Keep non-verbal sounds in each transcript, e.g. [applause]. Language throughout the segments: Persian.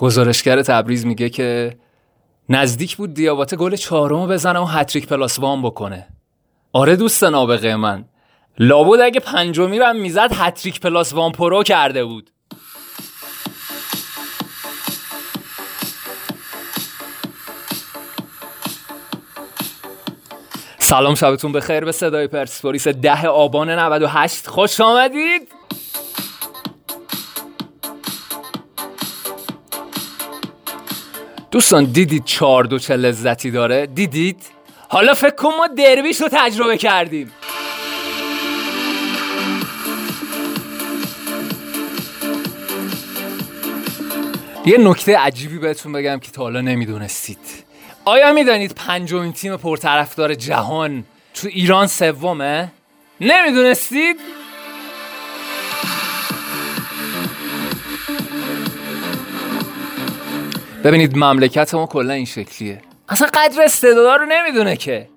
گزارشگر تبریز میگه که نزدیک بود دیاباته گل چهارم بزنه و هتریک plus one بکنه. آره دوست نابغه من. لابد اگه پنجمی رو هم می‌زد هتریک plus one pro کرده بود. سلام شبتون بخیر. به صدای پرسپولیس ده آبان 98 خوش آمدید. دوستان دیدید چهار دو چه لذتی داره دیدید حالا فکر کن ما درویش رو تجربه کردیم یه نکته عجیبی بهتون بگم که تا حالا نمی‌دونستید آیا می‌دانید پنجمین تیم پرطرفدار جهان تو ایران سومه؟ نمی‌دونستید؟ ببینید مملکت ما کلا این شکلیه. اصلا قدر استعدادا رو نمی‌دونه که.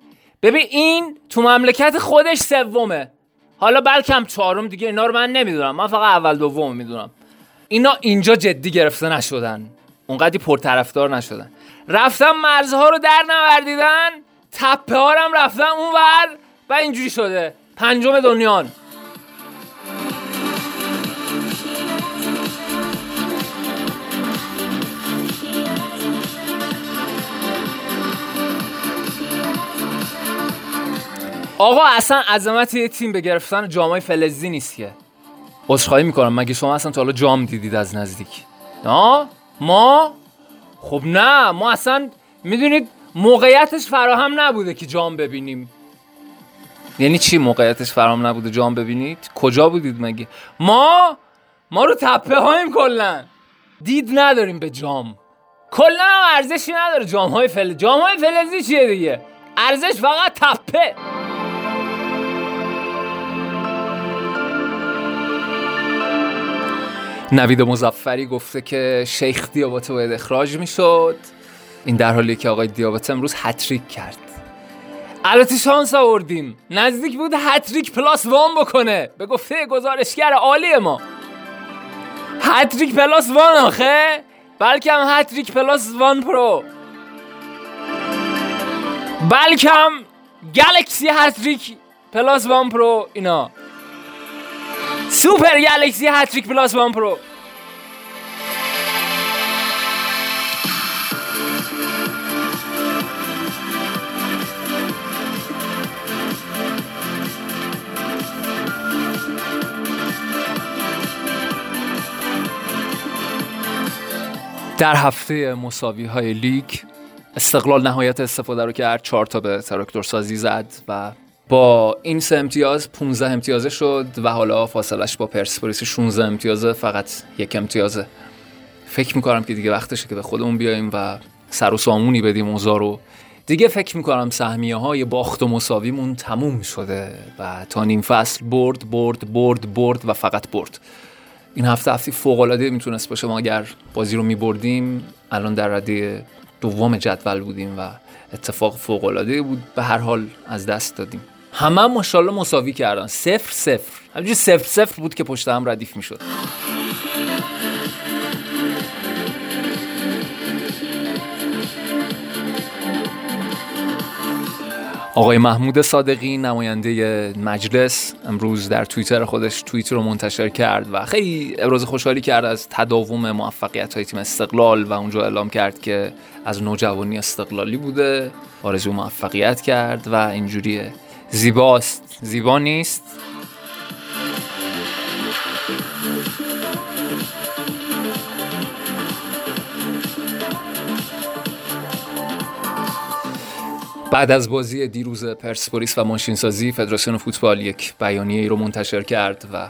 ببین این تو مملکت خودش سومه. حالا بلکم چهارم دیگه اینا رو من نمی‌دونم. من فقط اول دوم می‌دونم. اینا اینجا جدی گرفته نشدن. اونقدی پرطرفدار نشدن. رفتن مرزها رو در نوردیدن تپه ها هم رفتن اون ور و اینجوری شده. پنجم دنیان. آقا اصلا عظمت یه تیم به گرفتن جامای فلزی نیست که. عذرخواهی می‌کنم. مگه شما اصلا تا حالا جام دیدید از نزدیک؟ نه ما؟ خب نه. ما اصلا می‌دونید موقعیتش فراهم نبوده که جام ببینیم. یعنی چی موقعیتش فراهم نبوده جام ببینید؟ کجا بودید مگه؟ ما؟ ما رو تپه هایم کلا. دید نداریم به جام. کلا ارزشی نداره. جام های فلز جام های فلزی چیه دیگه؟ ارزش فقط تپه. نوید مزفری گفته که شیخ دیاباته باید اخراج می‌شد. این در حالی که آقای دیاباته امروز هتریک کرد. البته شانس آوردیم. نزدیک بود هتریک plus one بکنه. به گفته گزارشگر عالی ما. هتریک plus one آخه. بلکه هم هتریک plus one pro. بلکه هم galaxy هتریک plus one pro اینا. super galaxy هتریک plus one pro در هفته مساوی های لیگ استقلال نهایت استفاده رو کرد چهار تا به تراکتور سازی زد و با این سه امتیاز 15 امتیازه شد و حالا فاصلش با پرسپولیس 16 امتیازه فقط یک امتیازه. فکر می‌کنم که دیگه وقتشه که به خودمون بیایم و سر و سامونی بدیم اوضاع رو. دیگه فکر می‌کنم سهمیه های باخت و مساویمون تموم شده و تا نیم فصل برد برد برد برد و فقط برد. این هفته هفته فوق العاده می‌تونست باشه. ما اگر بازی رو میبردیم الان در رده دوم جدول بودیم و اتفاق فوق العاده بود. به هر حال از دست دادیم. همه هم ماشاءالله مساوی کردن. صفر صفر. همینجوری صفر صفر بود که پشت هم ردیف می‌شد. آقای محمود صادقی نماینده مجلس امروز در توییتر خودش توییت رو منتشر کرد و خیلی ابراز خوشحالی کرد از تداوم موفقیت های تیم استقلال و اونجا اعلام کرد که از نوجوانی استقلالی بوده آرزو موفقیت کرد و اینجوریه. زیباست. زیبا نیست؟ بعد از بازی دیروز پرسپولیس و ماشینسازی فدراسیون فوتبال یک بیانیه ای رو منتشر کرد و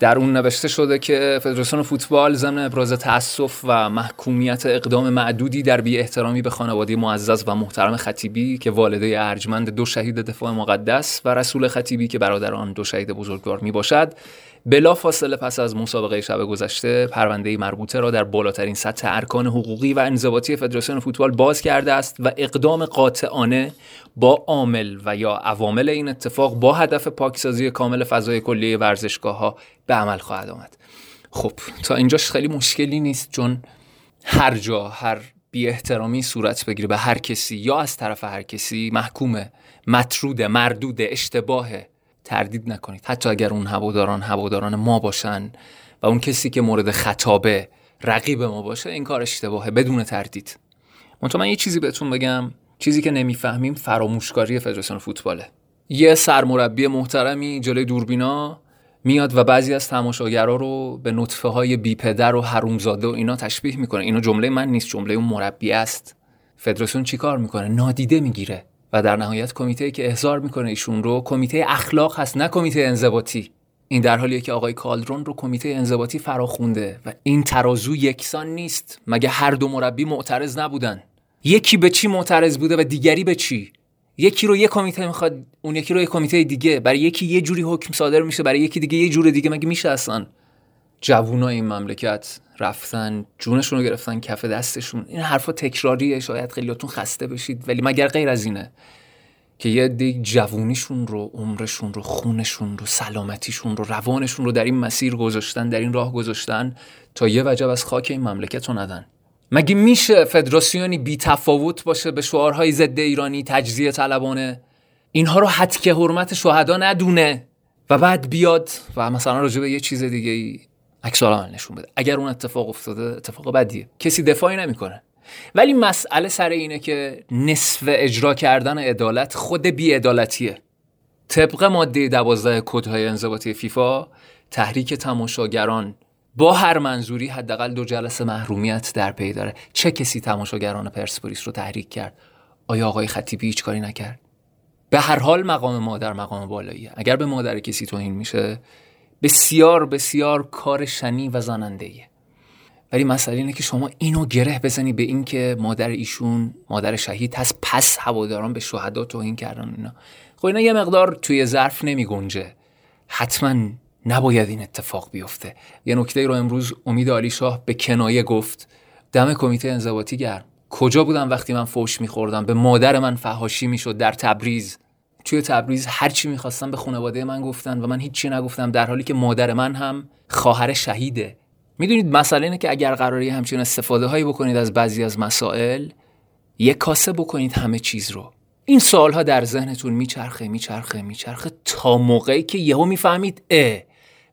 در اون نوشته شده که فدراسیون فوتبال ضمن ابراز تاسف و محکومیت اقدام معدودی در بی احترامی به خانواده معزز و محترم خطیبی که والده ارجمند دو شهید دفاع مقدس و رسول خطیبی که برادر آن دو شهید بزرگوار می باشد بلا فاصله پس از مسابقه شب گذشته پرونده مربوطه را در بالاترین سطح ارکان حقوقی و انضباطی فدراسیون فوتبال باز کرده است و اقدام قاطعانه با عامل و یا عوامل این اتفاق با هدف پاکسازی کامل فضای کلی ورزشگاه ها به عمل خواهد آمد. خب تا اینجاش خیلی مشکلی نیست چون هر جا هر بی احترامی صورت بگیره به هر کسی یا از طرف هر کسی محکومه مطرود مردود اشتباه تردید نکنید. حتی اگر اون هواداران هواداران ما باشن و اون کسی که مورد خطابه رقیب ما باشه این کار اشتباهه بدون تردید. منتها من یه چیزی بهتون بگم چیزی که نمی‌فهمیم فراموشکاری فدراسیون فوتباله. یه سرمربی محترمی جلوی دوربینا میاد و بعضی از تماشاگرها رو به نطفه های بیپدر و حرومزاده و اینا تشبیه می‌کنه. اینا جمله من نیست جمله اون مربی است. فدراسیون چیکار می‌کنه؟ نادیده می‌گیره. و در نهایت کمیته که احضار می‌کنه ایشون رو کمیته اخلاق هست نه کمیته انضباطی. این در حالیه که آقای کالدرون رو کمیته انضباطی فراخونده و این ترازو یکسان نیست. مگه هر دو مربی معترض نبودن؟ یکی به چی معترض بوده و دیگری به چی؟ یکی رو یه کمیته می‌خواد اون یکی رو یه کمیته دیگه. برای یکی یه جوری حکم صادر میشه برای یکی دیگه یه جور دیگه. مگه میشه اصلا؟ جوونای این مملکت رفتن جونشون رو گرفتن کف دستشون. این حرفا تکراریه شاید خیلیاتون خسته بشید ولی مگر غیر از اینه که یه دیگ جوونیشون رو عمرشون رو خونشون رو سلامتیشون رو روانشون رو در این مسیر گذاشتن در این راه گذاشتن تا یه وجب از خاک این مملکت رو ندن. مگه میشه فدراسیونی بی تفاوت باشه به شعارهای ضد ایرانی تجزیه طلبانه؟ اینها رو حد که حرمت شهدا ندونه و بعد بیاد و مثلا راجع به یه چیز دیگه ای عکس نشون بده. اگر اون اتفاق افتاده اتفاق بدیه. کسی دفاعی نمی‌کنه. ولی مسئله سر اینه که نصف اجرا کردن عدالت خود بیعدالتیه. طبق ماده دوازده کدهای انضباطی فیفا تحریک تماشاگران با هر منظوری حداقل دو جلسه محرومیت در پی داره. چه کسی تماشاگران پرسپولیس رو تحریک کرد؟ آیا آقای خطیبی هیچ کاری نکرد؟ به هر حال مقام مادر مقام بالاییه اگر به مادر کسی توهین میشه بسیار بسیار کار شنی و زننده ولی مسئله اینه که شما اینو گره بزنی به اینکه مادر ایشون مادر شهید هست پس هواداران به شهدا توهین کردن اینا. خب اینا یه مقدار توی ظرف نمی گنجه. حتما نباید این اتفاق بیفته. یه نکته رو امروز امید علی شاه به کنایه گفت. دم کمیته انضباطی گرم. کجا بودم وقتی من فوش میخوردم؟ به مادر من فهاشی می‌شد در تبریز. توی تبریز هر چی می‌خواستم به خانواده من گفتن و من هیچی نگفتم در حالی که مادر من هم خواهر شهیده. می‌دونید مسئله اینه که اگر قراری همچین استفاده هایی بکنید از بعضی از مسائل یک کاسه بکنید همه چیز رو. این ها در ذهنتون میچرخه میچرخه میچرخه تا موقعی که یهو می‌فهمید اه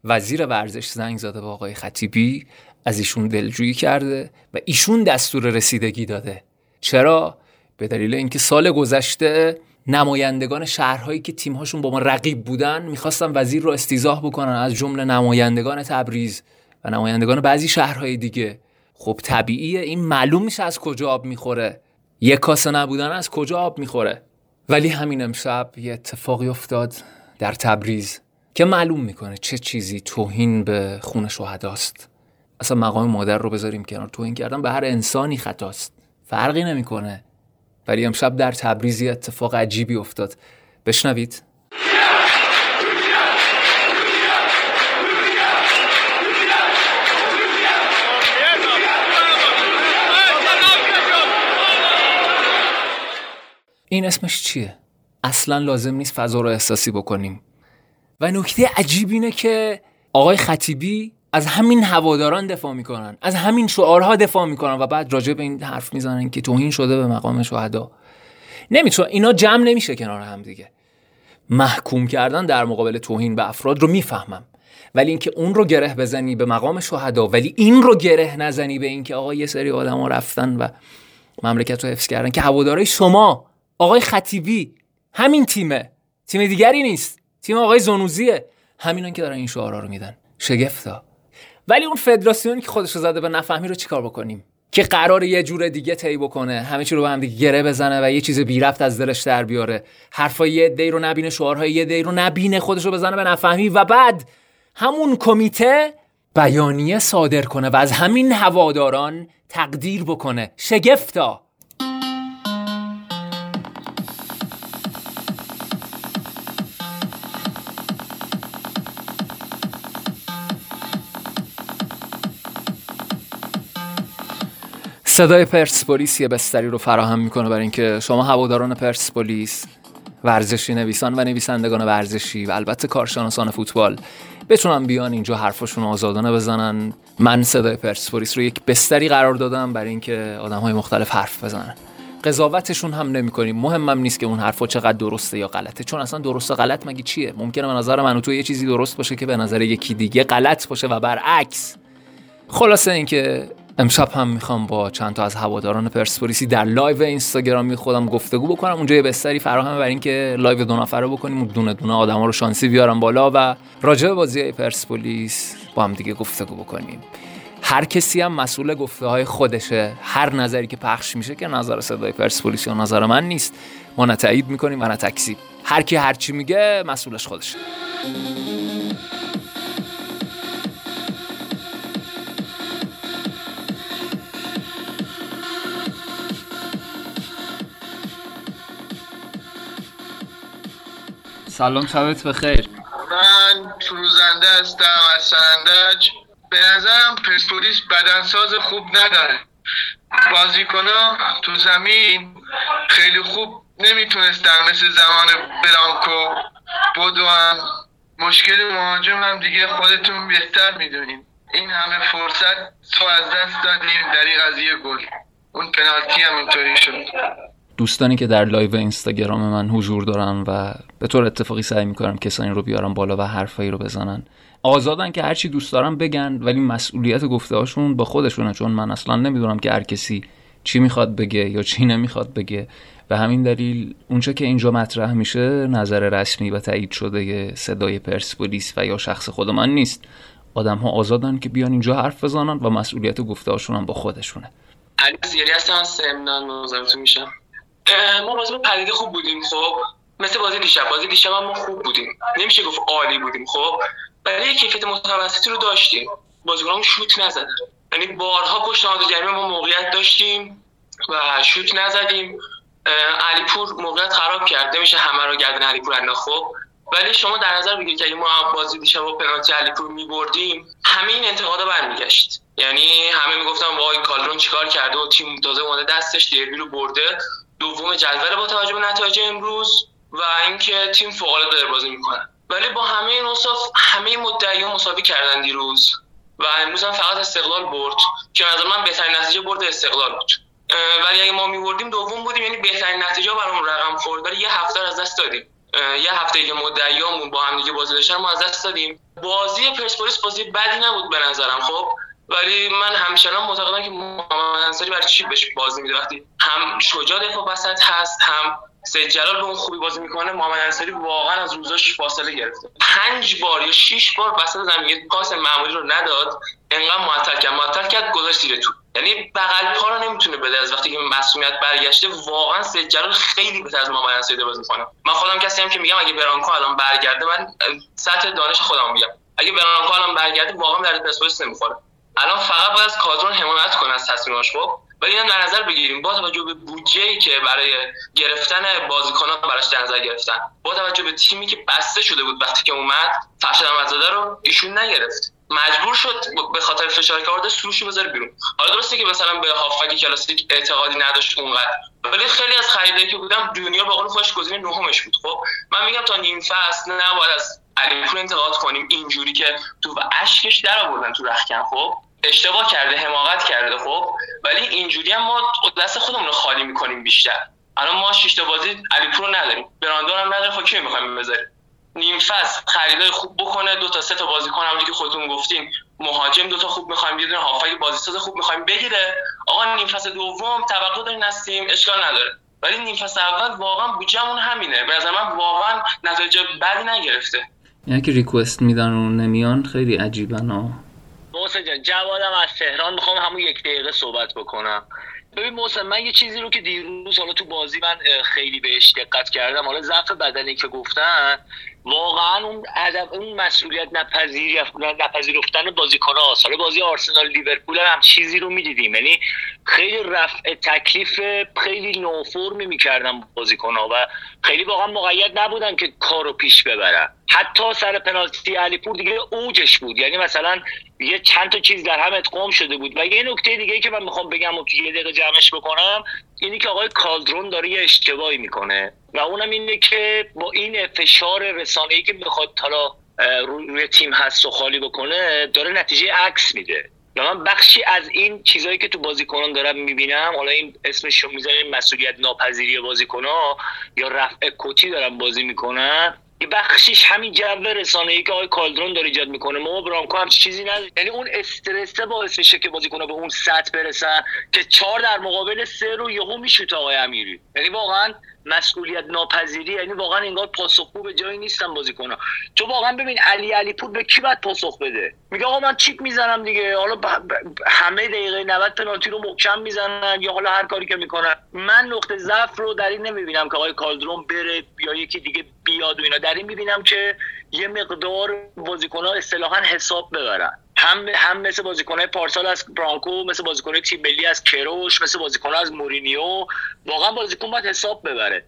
وزیر ورزش زنگ زده به آقای خطیبی از ایشون دلجویی کرده و ایشون دستور رسیدگی داده. چرا؟ به دلیل اینکه سال گذشته نمایندگان شهرهایی که تیمهاشون با ما رقیب بودن می‌خواستن وزیر رو استیزاه بکنن از جمله نمایندگان تبریز و نمایندگان بعضی شهرهای دیگه. خب طبیعیه این معلوم میشه از کجا آب می‌خوره. یک کاسه نبودن از کجا آب می‌خوره. ولی همین امشب یه اتفاقی افتاد در تبریز که معلوم می‌کنه چه چیزی توهین به خون شهداست. اصلا مقام مادر رو بذاریم کنار توهین کردن به هر انسانی خطاست. فرقی نمی‌کنه. ولی امشب در تبریز یه اتفاق عجیبی افتاد. بشنوید. این اسمش چیه؟ اصلا لازم نیست فضا رو احساسی بکنیم. و نکته عجیب اینه که آقای خطیبی از همین هواداران دفاع می‌کنن از همین شعارها دفاع می‌کنن و بعد راجع به این حرف می‌زنن که توهین شده به مقام شهدا. نمی‌تونه اینا جمع نمیشه کنار هم دیگه. محکوم کردن در مقابل توهین به افراد رو می‌فهمم. ولی اینکه اون رو گره بزنی به مقام شهدا ولی این رو گره نزنی به اینکه آقا یه سری آدما رفتن و مملکت رو حفظ کردن که هوادارای شما آقای خطیبی همین تیمه. تیم دیگری نیست. تیم آقای زنوزیه. همینان که دارن این شعارها رو میدن. شگفتا. ولی اون فدراسیونی که خودش رو زده به نفهمی رو چیکار بکنیم؟ که قرار یه جور دیگه طی بکنه همه چی رو به هم دیگه گره بزنه و یه چیز بی رفت از دلش در بیاره. حرفای یه دی رو نبینه شعارهای یه دی رو نبینه خودش رو بزنه به نفهمی و بعد همون کمیته بیانیه صادر کنه و از همین هواداران تقدیر بکنه. شگفتا. صدای پرسپولیس یه بستری رو فراهم می‌کنه برای اینکه شما هواداران پرسپولیس ورزشی نویسان و نویسندگان ورزشی و البته کارشناسان فوتبال بتونن بیان اینجا حرفاشون آزادانه بزنن. من صدای پرسپولیس رو یک بستری قرار دادم برای اینکه آدم های مختلف حرف بزنن. قضاوتشون هم نمی‌کنیم. مهمم نیست که اون حرفا چقدر درسته یا غلطه. چون اصلا درست و غلط مگه چیه؟ ممکنه به نظر من تو یه چیزی درست باشه که به نظر یکی دیگه غلط باشه و برعکس. خلاصه اینکه امشب هم می‌خوام با چند تا از هواداران پرسپولیسی در لایو اینستاگرامی خودم گفتگو بکنم. اونجا یه بستری فراهمه برای اینکه لایو دو نفره بکنیم. و دونه دونه آدما رو شانسی بیارم بالا و راجع به بازی پرسپولیس با هم دیگه گفتگو بکنیم. هر کسی هم مسئول گفته های خودشه. هر نظری که پخش میشه که نظر صدای پرسپولیس یا نظر من نیست. ما نه تایید می‌کنیم و نه تکذیب. هر کی هر چی میگه مسئولش خودشه. سلام شبت بخیر من فروزنده هستم از سندج به نظرم پرسپولیس بدنساز خوب نداره. بازیکنها تو زمین خیلی خوب نمی‌تونستن مثل زمان بلانکو بدوان مشکل مهاجم هم دیگه خودتون بهتر می‌دونین. این همه فرصت تو از دست دادیم در این قضیه گل. اون پنالتی هم اینطوری شد. دوستانی که در لایو اینستاگرام من حضور دارن و به طور اتفاقی سعی می‌کنم کسانی رو بیارم بالا و حرفایی رو بزنن. آزادن که هرچی دوست دارن بگن ولی مسئولیت گفته هاشون با خودشونه چون من اصلا نمی‌دونم که هر کسی چی می‌خواد بگه یا چی نمی‌خواد بگه. و همین دلیل اونچه که اینجا مطرح میشه نظر رسمی و تایید شده صدای پرسپولیس و یا شخص خود من نیست. آدم ها آزادن که بیان اینجا حرف بزنن و مسئولیت گفته هاشون هم با خودشونه. علی زیری هستم سمنان میشم. ما بازی پدیده خوب بودیم خب. مثل بازی دیشب. بازی دیشب ما خوب بودیم. نمیشه گفت عالی بودیم خب. ولی کیفیت متوسطی رو داشتیم. بازیکنان شوت نزدن یعنی بارها پشت نهاد جریمه ما موقعیت داشتیم و شوت نزدیم. علیپور موقعیت خراب کرد. نمیشه همه رو گردن علیپور انداخت خب. ولی شما در نظر بگیرید که اگه ما بازی دیشب با پنالتی علیپور میبردیم همه این انتقادا برمیگشت. یعنی همه می‌گفتن وای کالرون چیکار کرده و تیم تازه اومده دستش دربی رو برده. دوم جدول با توجه به نتایج امروز و اینکه تیم فوق العاده بازی می‌کنه. ولی با همه این اوصاف همه مدعیان مساوی کردن دیروز و امروز هم فقط استقلال برد که نظر من بهترین نتیجه برد استقلال بود. ولی اگه ما میبردیم دوم بودیم یعنی بهترین نتیجه برام رقم خورد. ولی یه هفته از دست دادیم. یه هفته که مدعیامون با هم دیگه بازی داشتن ما از دست دادیم. بازی پرسپولیس بازی بدی نبود به نظرم خب؟ ولی من همچنان معتقدم که محمد انصاری برای چی بهش بازی میده؟ وقتی هم شجاع دفاع وسط هست هم سید جلال به اون خوبی بازی می‌کنه محمد انصاری واقعا از روزاش فاصله گرفته. پنج بار یا شش بار وسط زمین یه پاس معمولی رو نداد انقدر معطل کرد. معطل کرد گذاشت زیر تو. یعنی بغل پا رو نمی‌تونه بده از وقتی که مسئولیت برگشته. واقعا سید جلال خیلی بهتر از محمد انصاری بازی می‌کنه. من خودم کسی هم که میگم اگه برانکو الان برگرده من سطح دانش خودم میگم. اگه برانکو الان برگرده واقعا در پرسپولیس نمی‌خوره. الان فقط باید از کادرون حمایت کنه از تصمیماش خب؟ ولی اینم در نظر بگیریم. با توجه به بودجه که برای گرفتن بازیکنان براش در نظر گرفتن با توجه به تیمی که بسته شده بود وقتی که اومد فرشاد احمدزاده رو ایشون نگرفت. مجبور شد به خاطر فشار که آورده سروشو بذاره بیرون. حالا درسته که مثلا به هافبک کلاسیک اعتقادی نداشت اونقدر. ولی خیلی از خریدایی که بودم دنیا با اون خوش گزینه نهمش بود خب؟ من میگم تا نیم فصل نباید از علیپور انتقاد کنیم اینجوری که تو اشکش در آوردن تو رخکن خب؟ اشتباه کرده حماقت کرده خب؟ ولی اینجوری هم ما دست خودمون رو خالی می‌کنیم بیشتر. الان ما شش بازی علیپور رو نداریم. براندون هم نداره خب کی می‌خوایم بذاریم؟ نیم فصل خریدای خوب بکنه دو تا سه تا بازیکن همونجوری که خودتون گفتین مهاجم دو تا خوب می‌خوایم یه دونه هافک بازیساز خوب می‌خوایم بگیره. آقا نیم فصل دوم توقع داریم هستیم اشکال نداره. ولی نیم فصل اول واقعا بودجهمون همینه. به نظر من واقعا نتایج بدی نگرفته. یعنی که ریکوست میدن و نمیان خیلی عجیبن ها محسن جان جوادم از تهران می‌خوام همون یک دقیقه صحبت بکنم. ببین محسن من یه چیزی رو که دیروز حالا تو بازی من خیلی بهش دقت کردم. حالا ضعف بدنی که گفتن واقعا اون عدم اون مسئولیت نپذیری نپذیرفتن بازیکن حالا بازی آرسنال لیورپول هم چیزی رو می‌دیدیم. یعنی خیلی رفع تکلیف خیلی نوفرمی می‌کردن بازیکن ها و خیلی واقعا مقید نبودن که کارو پیش ببرن. حتی سر پنالتی علیپور دیگه اوجش بود. یعنی مثلا یه چند تا چیز در هم اتقام شده بود. و یه نکته دیگه که من می‌خوام بگم و یه دقیقه جمعش بکنم اینی که آقای کالدرون داره یه اشتباهی می‌کنه. و اونم اینه که با این فشار رسانه‌ای که می‌خواد حالا روی تیم هست و خالی بکنه داره نتیجه عکس میده. و من بخشی از این چیزهایی که تو بازیکنان دارم می‌بینم حالا این اسمش رو می‌زنیم مسئولیت ناپذیری بازیکنها یا رفع کتی دارم بازی می‌کنن بخشیش همین جو رسانه ای که آقای کالدرون داره ایجاد می‌کنه. ما برانکو هم چیزی نداره یعنی اون استرس باعث میشه که بازیکن‌ها به اون سطح برسن که چهار در مقابل سه رو یهو میشوت آقای امیری. یعنی واقعا مسئولیت ناپذیری یعنی واقعا انگار پاسخگو به جایی نیستن بازیکن‌ها. تو واقعا ببین علی علی پور به کی باید پاسخ بده؟ میگه آقا من چیک می‌زنم دیگه. حالا همه دقیقه 90 پنالتی رو محکم می‌زنن یا حالا هر کاری که می‌کنن. من نقطه ضعف رو در این نمی‌بینم که آقای کالدرون بره یا یکی دیگه بیاد و اینا. در این می‌بینم که یه مقدار بازیکن‌ها اصطلاحا حساب ببرن. هم هم مثل بازیکن‌های پارسال از برانکو مثل بازیکن‌های تیم ملی از کروش مثل بازیکن از مورینیو واقعا بازیکن باید حساب ببره.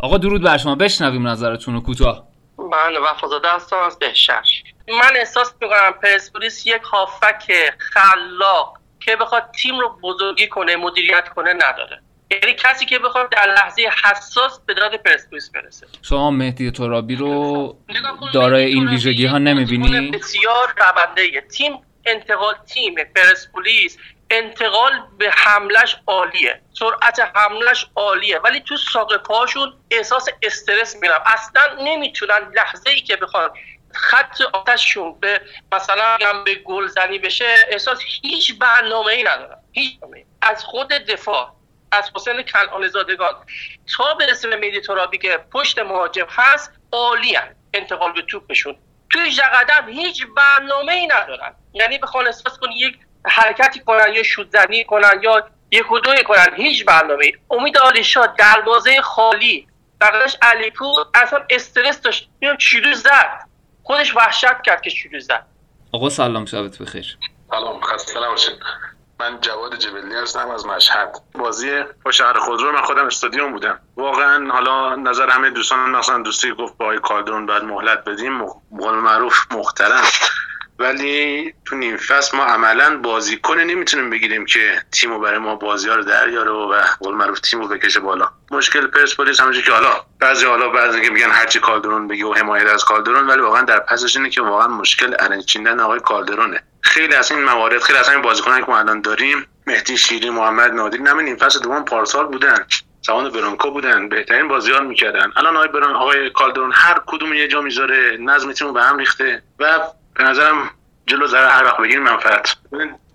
آقا درود بر شما. بشنویم نظرتون رو کوتاه. من وفازاده هستم. از بهشش من احساس می‌کنم پرسپولیس یک هافک خلاق که بخواد تیم رو بزرگی کنه مدیریت کنه نداره. یعنی کسی که بخواد در لحظه حساس به داد پرسپولیس برسه. شما مهدی ترابی رو دارای این ویژگی ها نمی‌بینی؟ بسیار رونده تیم انتقال تیم پرسپولیس انتقال به حملش عالیه. سرعت حملش عالیه. ولی تو ساق پاشون احساس استرس میرم اصلا نمی‌تونن لحظه ای که بخوان خط آتششون به مثلا به گلزنی بشه احساس هیچ برنامه ای ندارن. هیچ از خود دفاع. از حسین کنعان زادگان تا برسه به میدی ترابی که پشت مهاجم هست عالی انتقال به توپشون. توی قدم هیچ برنامه ای ندارن. یعنی بخوان احساس کن یک حرکتی کنن یا شودزنی کنن یا یک و دوی کنن. هیچ برنامه ای امید آلیشا دروازه خالی. بقیدش علیپور اصلا استرس داشت. میام چیلو زد؟ خودش وحشت کرد که چیلو زد. آقا سلام شبت بخیر. سلام خسته نباشید. من جواد جبلی هستم از مشهد. بازی با شهر خودرو من خودم استادیوم بودم. واقعا حالا نظر همه دوستان مثلا دوستی گفت با آقای کالدرون بعد مهلت بدیم قول معروف محترم. ولی تو نیم فصل ما عملا بازیکن نمی‌تونیم بگیریم که تیمو برای ما بازی ها رو در و قول معروف تیمو بکشه بالا. مشکل پرسپولیس همونجوری که حالا بعضی حالا بعضی که میگن هرچی کالدرون بگی و حمایت از کالدرون ولی واقعا در پسش اینه که واقعا مشکل ارنچیندن آقای کالدرونه خیلی از این موارد خیلی از این بازیکنایی که ما الان داریم مهدی شیری محمد نادری نمی این فصل دوم پارسال بودن. زمان برونکو بودن بهترین بازیار می‌کردن. الان آقای برون آقای کالدرون هر کدوم یه جا می‌ذاره نظم تیمو به هم ریخته و به نظرم جلو ذره هر وقت بگیریم منفعت.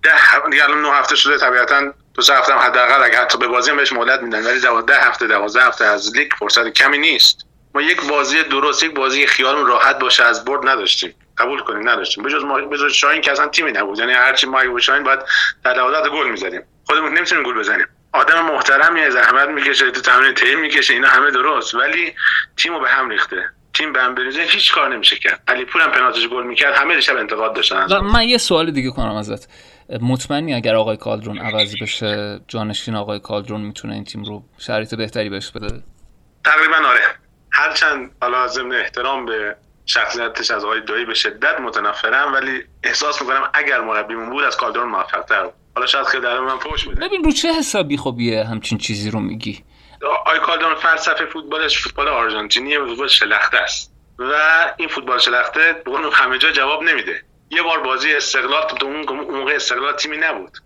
ده دیگه الان نه هفته شده طبیعتا دو سه هفته حداقل اگه حتی به بازی هم بهش مهلت میدن ولی ده هفته دوازده هفته از لیگ فرصت کمی نیست. ما یک بازی درست یک بازی خیالمون راحت باشه از برد نداشتیم. قبول کنیم نداشتیم. بجز ما بجز شاهین که اصلا تیمی نبود. یعنی هرچی ما اگه شاهین باید در دوازده گل می‌زدیم. خودمون نمی‌تونیم گل بزنیم. آدم محترمی زحمت می‌کشه تو تمرین تیم می‌کشه اینا همه درست. ولی تیمو به هم ریخته. تیم به هم بریزه. هیچ کار نمیشه کرد. علی پور هم پنالتیش گل می‌کرد. همه شب انتقاد داشتن من یه سوال دیگه کنم ازت. مطمئنی اگر آقای کالدرون عوضی بشه جانشین آقای کالدرون می‌تونه این تیم رو شرایط بهتری بهش بده؟ تقریبا آره. هرچند حالا ضمن احترام به شخصیتش از آقای دایی به شدت متنفرم ولی احساس می‌کنم اگر مربیمون بود از کالدرون موفق تر حالا شاید خیلی در من فوش بده ببین رو چه حسابی خوبیه همچین چیزی رو میگی؟ آقای کالدرون فلسفه فوتبالش فوتبال آرژانتینی فوتبال شلخته است. و این فوتبال شلخته به همه جا جواب نمیده. یه بار بازی استقلال تو اون موقع استقلال تیمی نبود.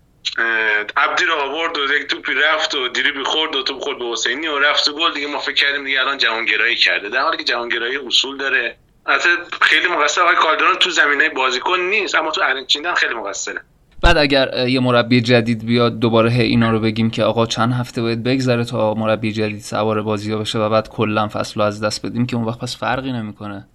عبدی رو آورد و یک توپی رفت و دیری خورد و توپ خورد به حسینی و رفت و گل. دیگه ما فکر کردیم دیگه الان جهانگرایی کرده. در حالی که جهانگرایی اصول داره. البته خیلی مقصر آقای کالدرون تو زمینه بازیکن نیست اما تو ارنچیندن خیلی مقصره. بعد اگر یه مربی جدید بیاد دوباره اینا رو بگیم که آقا چند هفته باید بگذره تا مربی جدید سوار بازی ها بشه و بعد کلا فصل رو از دست بدیم که اون وقت پس فرقی نمی‌کنه.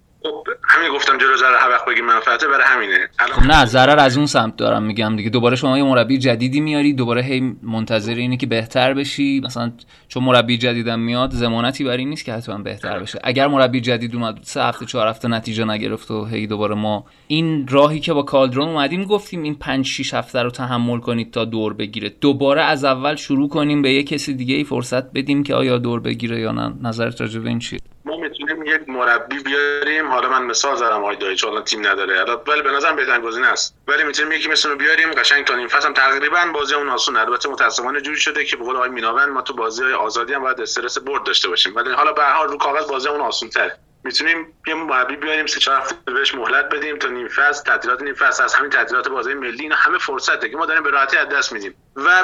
همین گفتم جلو ضرر هر وقت بگیم منفعته برای همینه. خب نه ضرر از اون سمت دارم میگم دیگه. دوباره شما یه مربی جدیدی میاری دوباره هی منتظر اینه که بهتر بشی. مثلا چون مربی جدیدم میاد زمانتی برای نیست که حتما بهتر بشه. اگر مربی جدید اومد سه هفته چهار هفته نتیجه نگرفت و هی دوباره ما این راهی که با کالدرون اومدیم گفتیم این 5 6 هفته رو تحمل کنید تا دور بگیره. دوباره از اول شروع کنیم به یه کسی دیگه ای فرصت بدیم که آیا دور بگیره یا نه. نظرت راجع به این چیه؟ ما می‌تونیم یک مربی بیاریم. حالا من مثال زدم آقای دایی چون تیم نداره. ولی به نظرم بهترین گزینه است. ولی می‌تونیم یکی مثل بیاریم. قشنگ تا نیم فصل تقریبا بازی اون آسون البته متاسفانه جوری شده که به قول آقای میناون ما تو بازی های آزادی هم باید استرس برد داشته باشیم. ولی حالا به هر حال رو کاغذ بازی اون آسون تره می‌تونیم یه مربی بیاریم سه چهار هفته بهش مهلت بدیم تا نیم فصل تعطیلات نیم فصل از همین تعطیلات بازی ملی اینا همه فرصته که ما داریم به راحتی از دست میدیم. و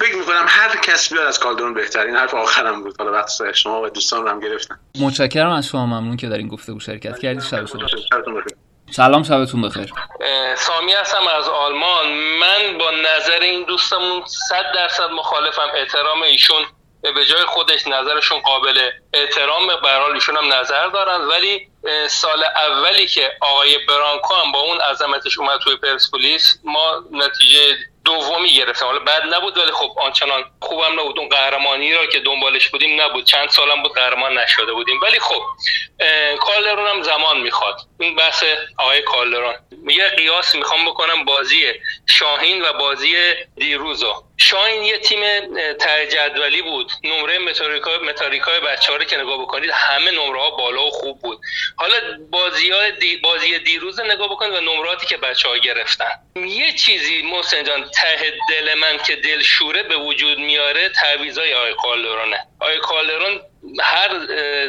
فکر می‌کنم هر کس بیاد از کالدرون بهترین حرف آخرم بود. حالا وقت شما و دوستان رو هم گرفتن. متشکرم از شما. ممنون که در این گفتگو شرکت کردید بخیر. سلام شبتون بخیر. سامی هستم از آلمان. من با نظر این دوستمون صد درصد مخالفم. احترام ایشون. به جای خودش نظرشون قابل احترام به ایشون هم نظر دارن. ولی سال اولی که آقای برانکو هم با اون عظمتش اومد توی پرسپولیس ما نتیجه دومی گرفتم حالا بد نبود ولی خب آنچنان خوبم نبود. اون قهرمانی را که دنبالش بودیم نبود. چند سالم بود قهرمان نشده بودیم. ولی خب کالرون هم زمان می‌خواد. این بحث آقای کالرون یه قیاس می‌خوام بکنم بازی شاهین و بازی دیروزو. شاین یه تیم جدولی بود. نمره متاریکای متاریکای بچه ها رو که نگاه بکنید همه نمره ها بالا و خوب بود. حالا بازی های دی بازی دیروز نگاه بکنید و نمراتی که بچه ها گرفتن. یه چیزی محسن جان ته دل من که دل شوره به وجود میاره تعویضای آقای کالرونه آقای کالرون هر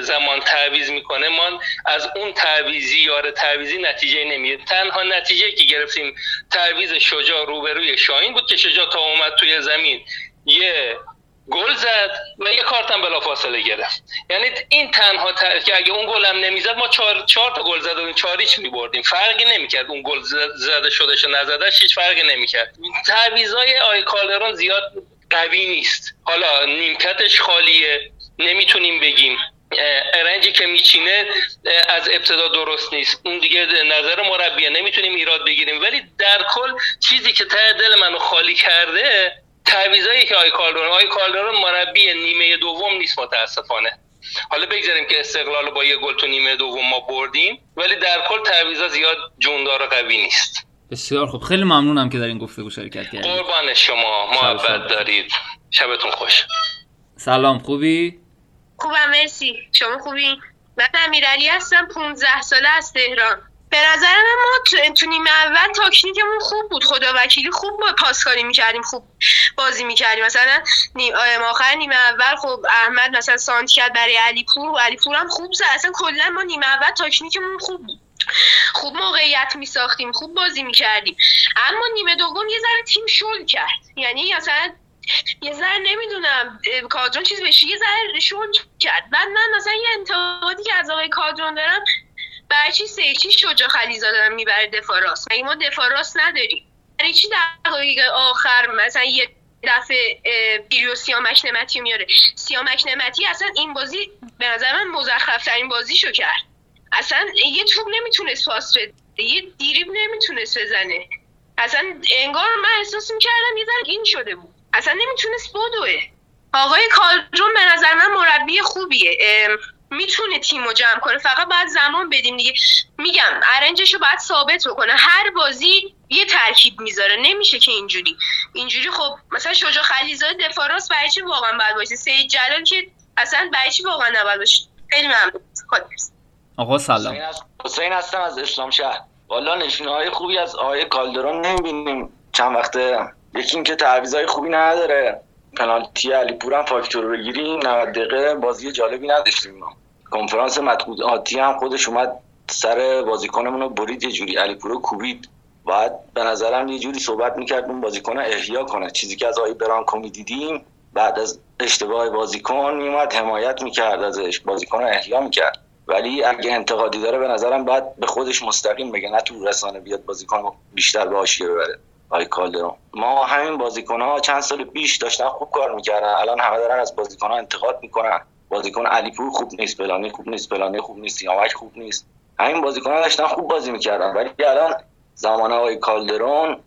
زمان تعویض می‌کنه ما از اون تعویزی یا تعویزی نتیجه نمیاد تنها نتیجه که گرفتیم تعویز شجاع روبروی شاهین بود که شجاع تا اومد توی زمین. یه گل زد و یه کارتم بلافاصله گرفت. یعنی این تنها که اگه اون گل هم نمی‌زد ما چهار, چهار تا گل زده چهار هیچ میبردیم. فرقی نمی‌کرد اون گل زده شدهش و نزدهش هیچ فرقی نمی‌کرد. تعویضای آی کالرون زیاد قوی نیست. حالا نیمکتش خالیه. نمی‌تونیم بگیم. ارنجی که میچینه از ابتدا درست نیست. اون دیگه نظر مربیه. نمی‌تونیم ایراد بگیریم. ولی در کل چیزی که ته دل منو خالی کرده تعویضایی که آی کالدرون. آی کالدرون مربی نیمه دوم نیست متاسفانه. حالا بگذاریم که استقلال با یه گل تو نیمه دوم ما بردیم ولی در کل تعویضا زیاد جوندار قوی نیست. بسیار خوب. خیلی ممنونم که در این گفتگو شرکت کردید. قربان شما. محبت دارید. شبتون خوش. سلام خوبی؟ خوبم مرسی. شما خوبی؟ من امیرعلی هستم 15 ساله از تهران. به نظر من ما تو نیمه اول تاکتیکمون خوب بود. خدا وکیلی خوب با پاسکاری می‌کردیم خوب بازی می‌کردیم. مثلا نیم آخر نیمه اول خب احمد مثلا سانت کرد برای علیپور و علیپور هم خوب زد. اصلا کلا ما نیمه اول تاکتیکمون خوب بود. خوب موقعیت میساختیم خوب بازی می‌کردیم. اما نیمه دوم یه ذره تیم شل کرد. یعنی مثلا یه ذره نمی‌دونم کادرون چیز بشه. یه ذره شل کرد. بعد من مثلا یه انتقادی که از آقای کادرون دارم برای چی سه چی شجاع خلیزاده دارم می‌بره دفاع راست؟ مگه ما دفاع راست نداریم؟ برای چی دقایق آخر مثلا یه دفعه پیریو سیامک نمتی میاره؟ سیامک نمتی اصلا این بازی به نظر من مزخرف ترین بازیشو کرد. اصلا یه توپ نمی‌تونست پاس بده. یه دیریب نمی‌تونست بزنه. اصلا انگار من احساس می‌کردم یه این شده بود. اصلا نمی‌تونست بدوه آقای کالجون به نظر من مربی خوبیه. می‌تونه تیم رو جمع کنه. فقط باید زمان بدیم دیگه. میگم ارنجش رو باید ثابت بکنه. هر بازی یه ترکیب می‌ذاره. نمیشه که اینجوری. اینجوری خب مثلا شجاع خلیزاده دفاع راست برای چی واقعا باید باشه؟ سید جلال که اصلا برای چی واقعا نباید باشه؟ خیلی ممنون. آقا سلام. حسین هستم از اسلام شهر. والا نشونه های خوبی از آقای کالدرون نمی‌بینیم. چند وقته یکی اینکه تعویضای خوبی نداره. پنالتی علیپور هم فاکتور بگیریم 90 دقیقه بازی جالبی نداشتیم ما. کنفرانس مطبوعاتی هم خودش اومد سر بازیکنمون رو برید یه جوری علیپور رو کوبید. باید به نظرم یه جوری صحبت می‌کرد اون بازیکن احیا کنه. چیزی که از آقای برانکو می‌دیدیم بعد از اشتباه بازیکن میومد حمایت می‌کرد ازش بازیکن احیا می‌کرد. ولی اگه انتقادی داره به نظرم باید به خودش مستقیم بگه نه تو رسانه بیاد بازیکن بیشتر به حاشیه ببره. آی کالدرون ما همین بازیکن ها چند سال پیش داشتن خوب کار می‌کردن. الان همه دارن از بازیکن ها انتقاد می‌کنن. بازیکن علیپور خوب نیست بلانی خوب نیست بلانی خوب نیست سیامک خوب نیست. همین بازیکن ها داشتن خوب بازی می‌کردن. ولی الان زمان آقای کالدرون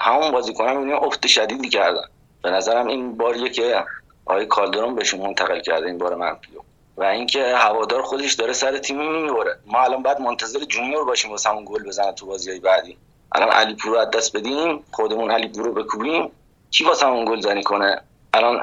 همون بازیکن ها می‌بینیم افت شدیدی کردن. به نظرم این باریه که آقای کالدرون بهشون منتقل کرده این بار منفیو. و اینکه هوادار خودش داره سر تیم می‌بره ما الان بعد منتظر جونیور باشیم واسمون گل بزنه تو بازی های بعدی. الان علی پور از دست بدیم خودمون علی پور رو بکوبیم. کی واسمون گل زنی کنه؟ الان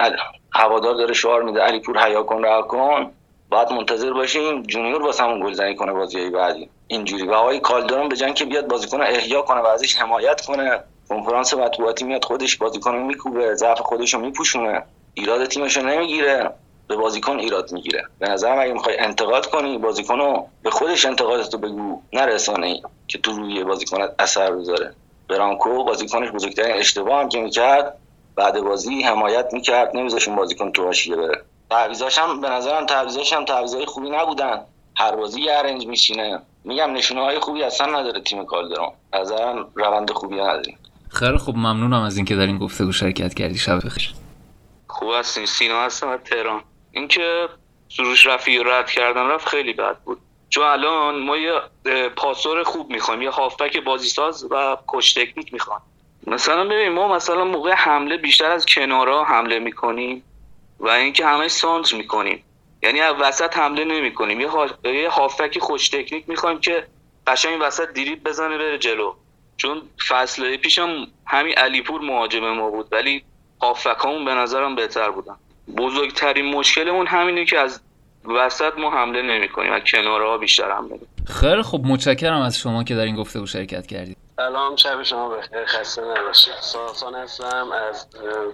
هوادار داره شعار میده علی پور حیا کن رها کن. باید منتظر باشیم جونیور واسمون گلزنی کنه بازی بعدی. اینجوری. و آقای کالدرون به جای اینکه بیاد بازیکن احیا کنه و ازش حمایت کنه. کنفرانس مطبوعاتی میاد خودش بازیکن میکوبه ضعف خودش رو میپوشونه. ایراد تیمش رو نمی‌گیره. به بازیکن ایراد می‌گیره. به نظرم اگه می‌خوای انتقاد کنی بازیکن رو به خودش انتقادتو بگو نرسانه ای که تو روی بازیکنت اثر بذاره. برانکو بازیکنش بزرگترین اشتباه هم که می‌کرد بعد بازی حمایت می‌کرد نمیذاش اون بازیکن تو حاشیه بره. تعویضاش هم به نظرم تعویضاش هم تعویضای خوبی نبودن. هر بازی یه ارنج میشینه میگم نشونه های خوبی اصلا نداره تیم کالدرون. نظرم روند خوبی نداریم. خیلی خوب ممنونم از اینکه در این گفتگو شرکت کردی. شب بخیر. خوب هستین. سینا هستم از تهران. اینکه سروش رفی رد کردن رفت خیلی بد بود. چون الان ما یه پاسور خوب می‌خوایم یه هافبک بازیساز و کش تکنیک می‌خوایم. مثلا ببین ما مثلا موقع حمله بیشتر از کنارا حمله می‌کنیم و اینکه همه سانتر می‌کنیم. یعنی از وسط حمله نمی‌کنیم. یه, ها... هافبک خوش تکنیک می‌خوایم که قشنگ وسط دیریب بزنه بره جلو. چون فصل پیشم همین علیپور مهاجم ما بود ولی هافکامون به نظرم بهتر بودن. بزرگترین مشکلمون همینه که از وسط ما حمله نمی کنیم و کناره ها بیشتر حمله خیلی خب متشکرم از شما که در این گفته و شرکت کردید. سلام شب شما بخیر خسته نباشید. ساسان هستم از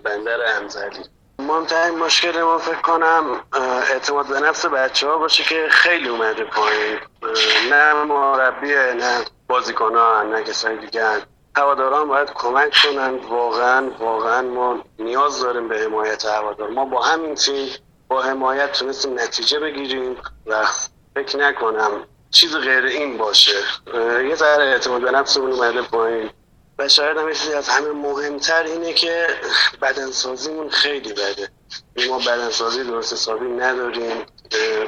بندر انزلی. مهمترین مشکل ما فکر کنم اعتماد به نفس بچه ها باشه که خیلی اومده پایین. نه مربیه نه بازیکن ها نه کسانی دیگه هواداران باید کمک کنن واقعا واقعا ما نیاز داریم به حمایت هوادار. ما با همین تیم با حمایت تونستیم نتیجه بگیریم و فکر نکنم چیز غیر این باشه. یه ذره اعتماد به نفسمون اومده پایین. و شاید هم از همه مهمتر اینه که بدنسازیمون خیلی بده. ما بدنسازی درست حسابی نداریم.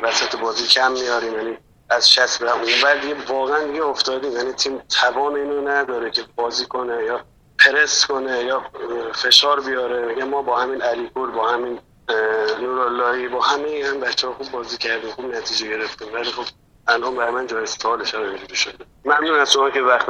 وسط بازی کم میاریم. یعنی از 60 به اونور دیگه واقعا دیگه افتادیم یعنی تیم توان اینو نداره که بازی کنه یا پرس کنه یا فشار بیاره. میگه ما با همین علیپور با همین نوراللهی با همه هم بچه ها خوب بازی کردیم خوب نتیجه گرفتیم. ولی خب الان برای من جای سوالش هم شده. ممنون از شما که وقت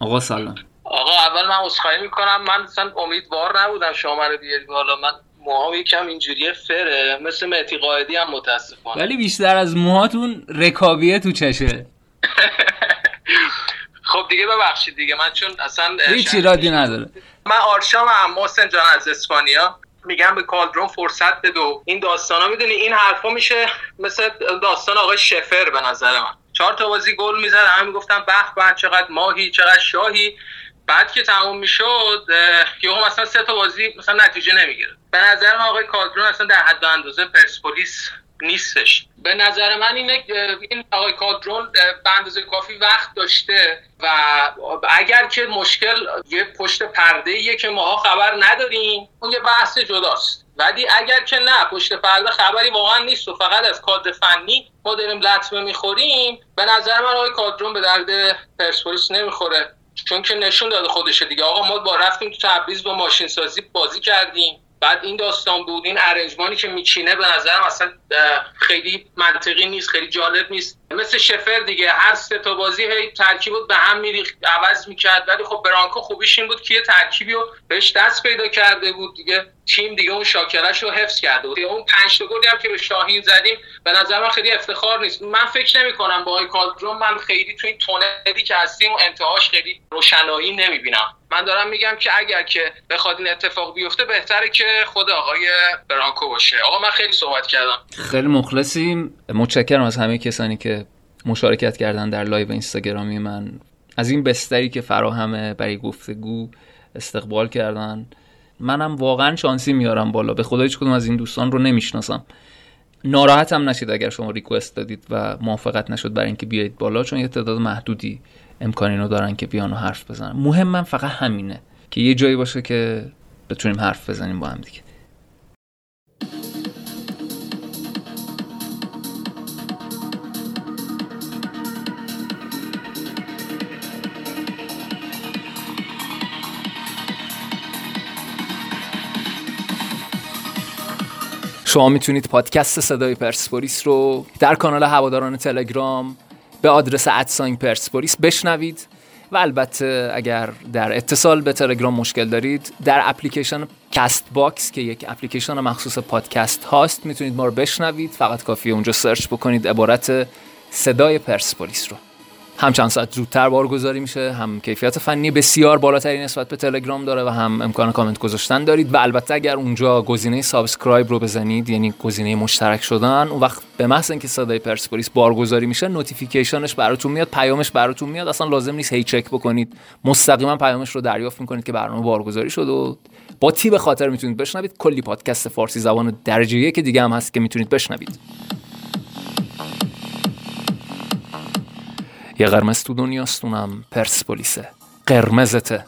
آقا سلام. آقا اول من عذرخواهی می‌کنم. من مثلا امیدوار نبودم شما رو بیارید حالا من موها یکم اینجوری فره. مثل مهدی قائدی هم متاسفانه. ولی بیشتر از موهاتون رکابیه تو چشه. [laughs] خب دیگه ببخشید دیگه. من چون اصلا هیچ ایرادی نداره. من آرشام هم محسن جان از اسپانیا. میگم به کالدرون فرصت بده این داستانا می‌دونی این حرفا میشه مثل داستان آقای شفر به نظر من. چهار تا بازی گل می‌زد. همه می‌گفتن به به چقدر ماهی چقدر شاهی. بعد که تموم می‌شد یهو مثلا سه تا بازی مثلا نتیجه نمی‌گیره به نظر من آقای کالدرون اصلا در حد اندازه پرسپولیس نیستش. به نظر من اینه این آقای کادرون به اندازه کافی وقت داشته و اگر که مشکل یه پشت پرده ایه که ماها خبر نداریم اون یه بحث جداست. ولی اگر که نه پشت پرده خبری واقعا نیست و فقط از کادر فنی ما داریم لطمه می‌خوریم به نظر من آقای کادرون به درد پرسپولیس نمی‌خوره. چون که نشون داده خودشه دیگه. آقا ما با رفتیم تو تبریز با ماشین سازی بازی کردیم. بعد این داستان بود این ارنجمانی که میچینه به نظرم اصلا خیلی منطقی نیست خیلی جالب نیست. مثل شفر دیگه. هر سه تا بازی هی ترکیب بود به هم میریخ عوض می‌کرد. ولی خب برانکو خوبیش این بود که یه ترکیبی رو بهش دست پیدا کرده بود دیگه. تیم دیگه اون شاکرش رو حفظ کرده بود. اون پنج تا گلی هم که به شاهین زدیم به نظر من خیلی افتخار نیست. من فکر نمی کنم با آقای کالدرون من خیلی تو این تونلی که هستیم و انتهاش خیلی روشنایی نمی‌بینم. من دارم میگم که اگر که بخواد این اتفاق بیفته بهتره که خود آقای برانکو باشه. آقا من خیلی صحبت کردم. خیلی مخلصیم. متشکرم از همه کسانی که مشارکت کردن در لایو اینستاگرامی من. از این بستری که فراهمه برای گفتگو استقبال کردن. منم واقعا شانسی میارم بالا. به خدا هیچ کدوم از این دوستان رو نمی‌شناسم. ناراحتم نشید اگر شما request دادید و موافقت نشد برای اینکه بیایید بالا چون یه تعداد محدودی امکانی رو دارن که بیان و حرف بزنن. مهم من فقط همینه که یه جایی باشه که بتونیم حرف بزنیم با هم دیگه. شما می‌تونید پادکست صدای پرسپولیس رو در کانال هواداران تلگرام به آدرس ادساین پرسپولیس بشنوید و البته اگر در اتصال به تلگرام مشکل دارید در اپلیکیشن Castbox که یک اپلیکیشن مخصوص پادکست هاست می‌تونید ما رو بشنوید. فقط کافیه اونجا search بکنید عبارت صدای پرسپولیس رو. هم چند ساعت زودتر بارگذاری میشه هم کیفیت فنی بسیار بالاتری نسبت به تلگرام داره و هم امکان کامنت گذاشتن دارید و البته اگر اونجا گزینه subscribe رو بزنید یعنی گزینه مشترک شدن اون وقت به محض اینکه صدای پرسپولیس بارگذاری میشه notification ش براتون میاد پیامش براتون میاد اصلا لازم نیست هی چک بکنید. مستقیما پیامش رو دریافت می‌کنید که برنامه بارگذاری شد و با تی به خاطر می‌تونید بشنوید. کلی پادکست فارسی زبان درجه که دیگه هم هست که می‌تونید بشنوید. یه قرمز تو دنیاست اونم پرسپولیسه. قرمزته.